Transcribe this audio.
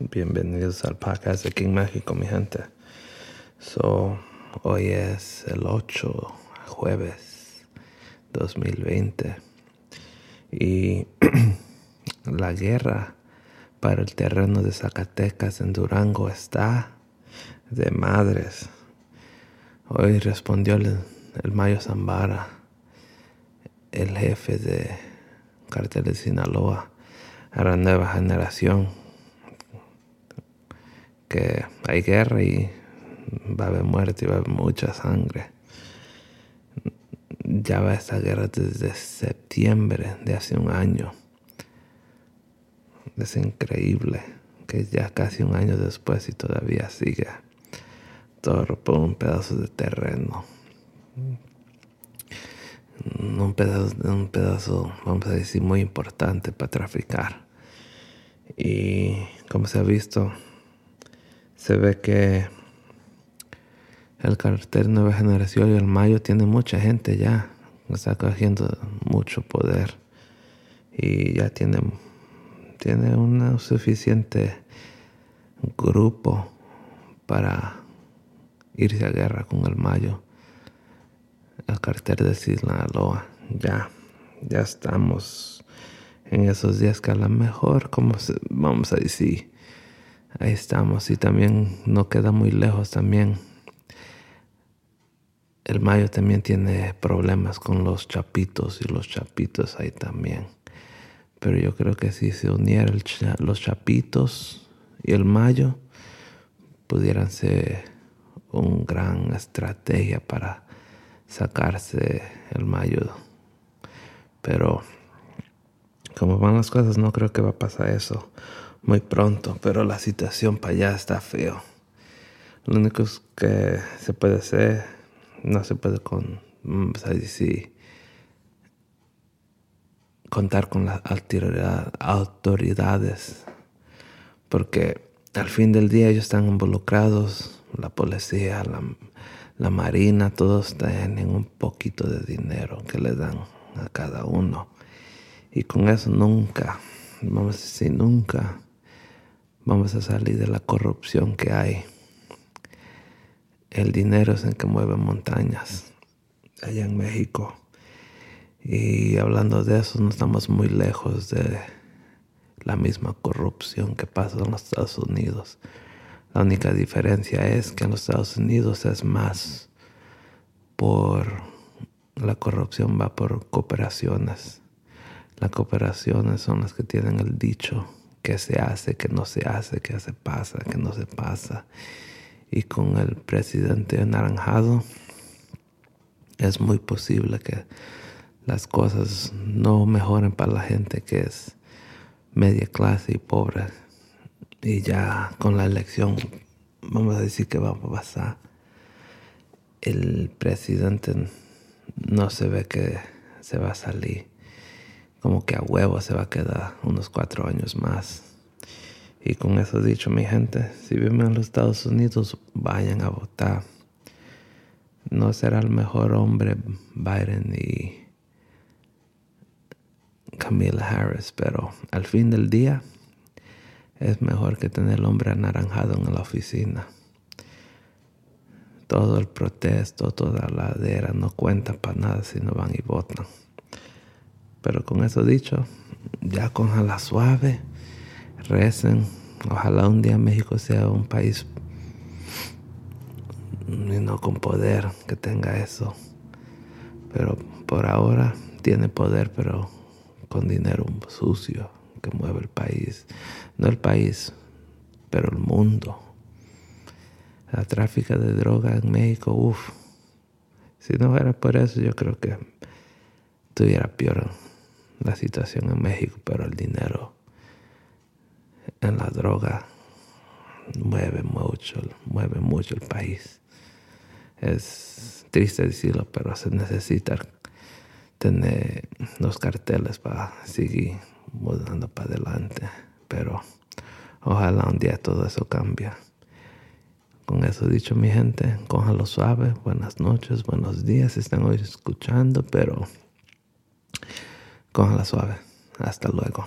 Bienvenidos al podcast de King México, mi gente. So, hoy es el 8, jueves 2020. Y la guerra para el terreno de Zacatecas en Durango está de madres. Hoy respondió el, el Mayo Zambara, el jefe de cartel de Sinaloa, a la nueva generación que hay guerra y va a haber muerte y va a haber mucha sangre. Ya va esta guerra desde septiembre de hace un año. Es increíble que ya casi un año después y todavía sigue todo por un pedazo de terreno. Un pedazo, un pedazo, vamos a decir, muy importante para traficar. Y como se ha visto, se ve que el cartel Nueva Generación y el Mayo tiene mucha gente ya, está cogiendo mucho poder. Y ya tiene, tiene un suficiente grupo para irse a guerra con el Mayo. El cartel de Sinaloa, ya, ya estamos en esos días que a lo mejor, como vamos a decir, ahí estamos y también no queda muy lejos también. El mayo también tiene problemas con los chapitos y los chapitos ahí también. Pero yo creo que si se unieran los chapitos y el mayo, pudieran ser una gran estrategia para sacarse el mayo. Pero como van las cosas, no creo que va a pasar eso muy pronto, pero la situación para allá está feo. Lo único que se puede hacer, no se puede con, contar con las autoridades, porque al fin del día ellos están involucrados, la policía, la, la marina, todos tienen un poquito de dinero que le dan a cada uno. Y con eso nunca, vamos a decir, nunca vamos a salir de la corrupción que hay. El dinero es el que mueve montañas allá en México. Y hablando de eso, no estamos muy lejos de la misma corrupción que pasa en los Estados Unidos. La única diferencia es que en los Estados Unidos es más por la corrupción va por cooperaciones. Las cooperaciones son las que tienen el dicho qué se hace, qué no se hace, qué se pasa, qué no se pasa. Y con el presidente anaranjado es muy posible que las cosas no mejoren para la gente que es media clase y pobre. Y ya con la elección, vamos a decir que va a pasar. El presidente no se ve que se va a salir como que a huevo se va a quedar unos cuatro años más. Y con eso dicho, mi gente, si viven en los Estados Unidos, vayan a votar. No será el mejor hombre Biden y Camila Harris, pero al fin del día es mejor que tener el hombre anaranjado en la oficina. Todo el protesto, toda la ladera no cuenta para nada si no van y votan. Pero con eso dicho, ya con la suave, recen. Ojalá un día México sea un país no con poder que tenga eso. Pero por ahora tiene poder, pero con dinero sucio que mueve el país. No el país, pero el mundo. La tráfico de droga en México, uff. Si no fuera por eso, yo creo que estuviera peor la situación en México, pero el dinero en la droga mueve mucho, mueve mucho el país. Es triste decirlo, pero se necesita tener los carteles para seguir mudando para adelante. Pero ojalá un día todo eso cambie. Con eso dicho, mi gente, cójalo suave. Buenas noches, buenos días. Están hoy escuchando, pero la suave. Hasta luego.